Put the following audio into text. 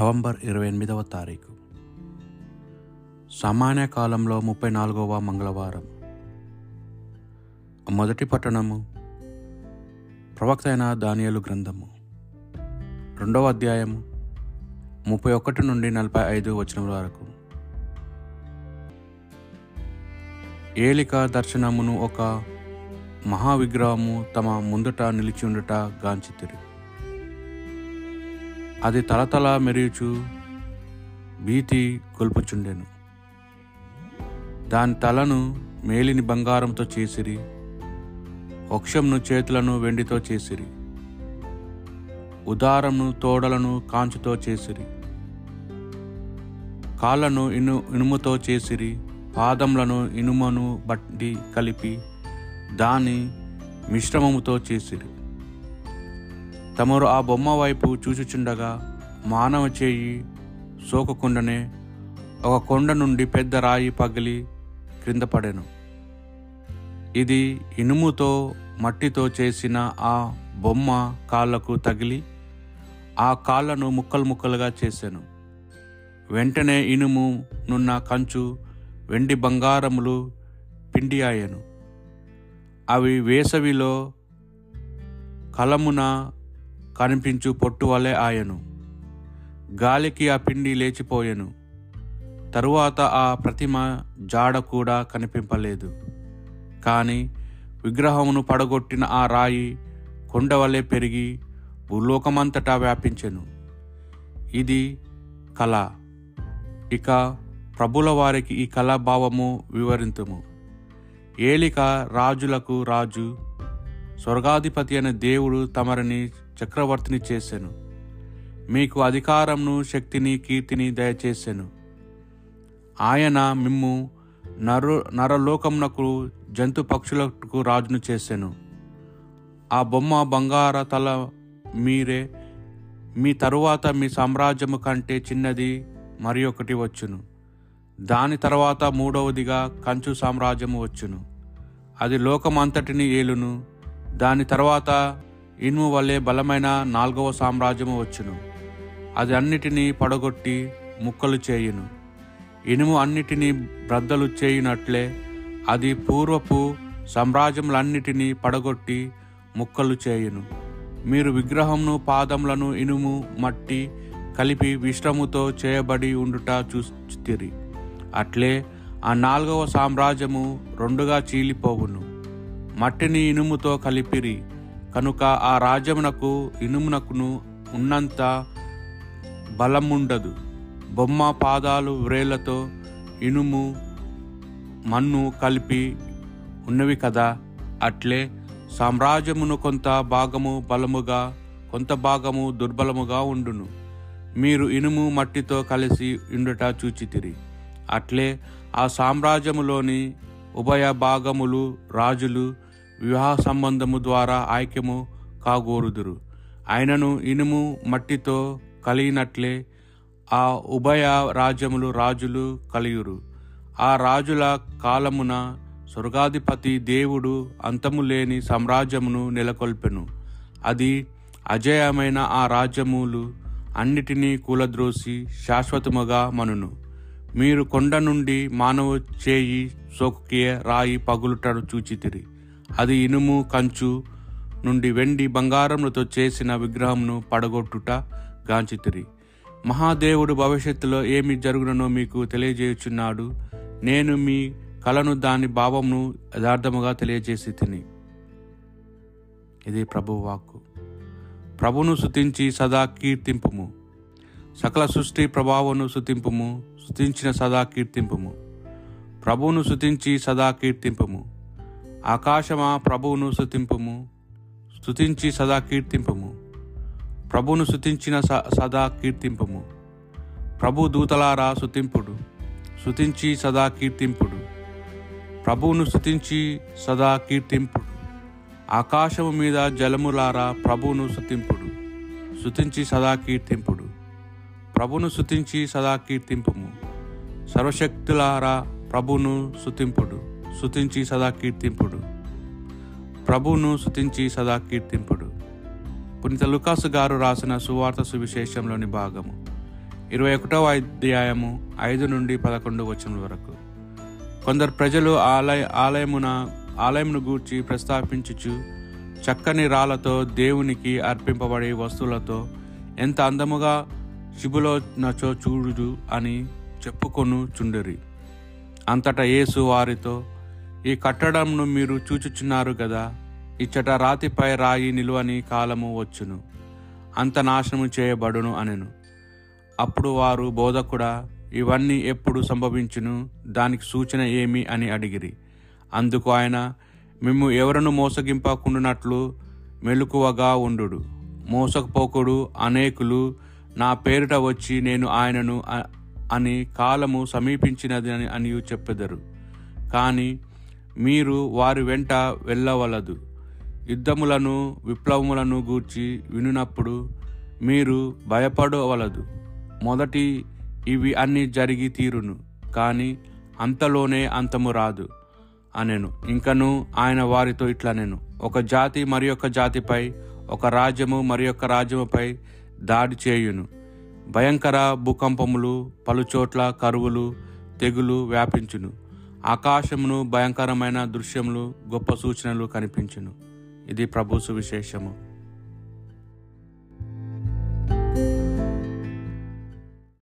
November ఇరవై ఎనిమిదవ తారీఖు. సామాన్య కాలంలో ముప్పై నాలుగవ మంగళవారం. మొదటి పట్టణము ప్రవక్త అయిన దానియలు గ్రంథము. రెండవ అధ్యాయము ముప్పై ఒకటి నుండి నలభై ఐదు వచనం వరకు. ఏలిక దర్శనమును ఒక మహావిగ్రహము తమ ముందుట నిలిచి ఉండుట గాంచితిరి. అది తలతల మెరియుచు భీతి కొల్పుచుండెను. దాని తలను మేలిని బంగారంతో చేసిరి వక్షంను చేతులను వెండితో చేసిరి ఉదారమును తోడలను కాంచుతో చేసిరి కాళ్ళను ఇను ఇనుముతో చేసిరి పాదములను ఇనుమను బట్టి కలిపి దాని మిశ్రమముతో చేసిరి. తమరు ఆ బొమ్మ వైపు చూచుచుండగా మానవ చేయి సోకకుండానే ఒక కొండ నుండి పెద్ద రాయి పగిలి క్రింద పడెను. ఇది ఇనుముతో మట్టితో చేసిన ఆ బొమ్మ కాళ్ళకు తగిలి ఆ కాళ్ళను ముక్కలు ముక్కలుగా చేశాను వెంటనే ఇనుము నున్న కంచు వెండి బంగారములు పిండి ఆయను అవి వేసవిలో కలమున కనిపించు పొట్టు వలె ఆయను. గాలికి ఆ పిండి లేచిపోయెను. తరువాత ఆ ప్రతిమ జాడ కూడా కనిపింపలేదు. కానీ విగ్రహమును పడగొట్టిన ఆ రాయి కొండవలే పెరిగి భూలోకమంతటా వ్యాపించెను. ఇది కళ. ఇక ప్రభుల వారికి ఈ కళాభావము వివరింతుము. ఏలిక రాజులకు రాజు స్వర్గాధిపతి అనే దేవుడు తమరిని చక్రవర్తిని చేశాను మీకు అధికారంను శక్తిని కీర్తిని దయచేశాను ఆయన మిమ్ము నరు నరలోకమునకు జంతు పక్షులకు రాజును చేశాను ఆ బొమ్మ బంగార తల మీరే మీ తరువాత మీ సామ్రాజ్యము కంటే చిన్నది మరి ఒకటి వచ్చును. దాని తర్వాత మూడవదిగా కంచు సామ్రాజ్యము వచ్చును. అది లోకమంతటిని ఏలును. దాని తర్వాత ఇనుము వలె బలమైన నాలుగవ సామ్రాజ్యము వచ్చును. అది అన్నిటినీ పడగొట్టి ముక్కలు చేయును. ఇనుము అన్నిటినీ బ్రద్దలు చేయునట్లే అది పూర్వపు సామ్రాజ్యములన్నిటినీ పడగొట్టి ముక్కలు చేయును. మీరు విగ్రహంను పాదములను ఇనుము మట్టి కలిపి విశ్రముతో చేయబడి ఉండుట చూచితిరి. అట్లే ఆ నాలుగవ సామ్రాజ్యము రెండుగా చీలిపోవును. మట్టిని ఇనుముతో కలిపిరి. కనుక ఆ రాజ్యమునకు ఇనుమునకును ఉన్నంత బలముండదు. బొమ్మ పాదాలు వ్రేళ్ళతో ఇనుము మన్ను కలిపి ఉన్నవి కదా? అట్లే సామ్రాజ్యమును కొంత భాగము బలముగా కొంత భాగము దుర్బలముగా ఉండును. మీరు ఇనుము మట్టితో కలిసి ఉండుట చూచితిరి. అట్లే ఆ సామ్రాజ్యములోని ఉభయ భాగములు రాజులు వివాహ సంబంధము ద్వారా ఐక్యము కాగోరుదురు. ఆయనను ఇనుము మట్టితో కలిగినట్లే ఆ ఉభయ రాజ్యములు రాజులు కలియురు. ఆ రాజుల కాలమున స్వర్గాధిపతి దేవుడు అంతము లేని సామ్రాజ్యమును నెలకొల్పెను. అది అజయమైన ఆ రాజ్యములు అన్నిటినీ కూలద్రోసి శాశ్వతముగా మనును. మీరు కొండ నుండి మానవ చేయి సోకియ రాయి పగులుటను చూచితిరి. అది ఇనుము కంచు నుండి వెండి బంగారములతో చేసిన విగ్రహంను పడగొట్టుట గాంచితిరి. మహాదేవుడు భవిష్యత్తులో ఏమి జరుగునో మీకు తెలియజేయుచున్నాడు. నేను మీ కలను దాని భావమును యథార్థముగా తెలియజేసి తిని. ఇది ప్రభు వాక్కు ప్రభును శుతించి సదా కీర్తింపుము. సకల సృష్టి ప్రభావను శుతింపుము శుతించిన సదా కీర్తింపుము. ప్రభువును శుతించి సదా కీర్తింపుము. ఆకాశమా ప్రభువును శుతింపుము స్తుతించి సదా కీర్తింపము. ప్రభును శుతించిన స- సదా కీర్తింపము. ప్రభు దూతలారా శుతింపుడు శుతించి సదా కీర్తింపుడు. ప్రభువును శుతించి సదా కీర్తింపుడు. ఆకాశము మీద జలములారా ప్రభువును శుతింపుడు శుతించి సదా కీర్తింపుడు. ప్రభును శుతించి సదా కీర్తింపుము. సర్వశక్తులారా ప్రభును శుతింపుడు శుతించి సదా కీర్తింపుడు. ప్రభువును శుతించి సదా కీర్తింపుడు. పునీత లుకాసు గారు రాసిన సువార్త సువిశేషంలోని భాగము. ఇరవై ఒకటవ అధ్యాయము ఐదు నుండి పదకొండు వచనం వరకు. కొందరు ప్రజలు ఆలయ ఆలయమున ఆలయమును గూర్చి ప్రస్తాపించుచు చక్కని రాళ్ళతో దేవునికి అర్పింపబడే వస్తువులతో ఎంత అందముగా శిబులో నచో చూడు అని చెప్పుకొను చుండరి అంతటా యేసు వారితో ఈ కట్టడంను మీరు చూచుచున్నారు కదా ఇచ్చట రాతిపై రాయి నిలువని కాలము వచ్చును. అంత నాశనము చేయబడును అనెను. అప్పుడు వారు బోధకుడా ఇవన్నీ ఎప్పుడు సంభవించును? దానికి సూచన ఏమి అని అడిగిరి. అందుకు ఆయన మేము ఎవరను మోసగింపకుండునట్లు మెలకువగా ఉండు మోసకపోకుడు అనేకులు నా పేరిట వచ్చి నేను ఆయనను అని కాలము సమీపించినది అని అని చెప్పెదరు. కానీ మీరు వారి వెంట వెళ్ళవలదు. యుద్ధములను విప్లవములను గూర్చి వినునప్పుడు మీరు భయపడవలదు. మొదటి ఇవి అన్నీ జరిగి తీరును కానీ అంతలోనే అంతము రాదు అనెను. ఇంకను ఆయన వారితో ఇట్లా నేను ఒక జాతి మరి ఒక జాతిపై ఒక రాజ్యము మరి ఒక రాజ్యముపై దాడి చేయును. భయంకర భూకంపములు పలుచోట్ల కరువులు తెగులు వ్యాపించును. ఆకాశమును భయంకరమైన దృశ్యములు గొప్ప సూచనలు కనిపించును. ఇది ప్రభు సువిశేషము.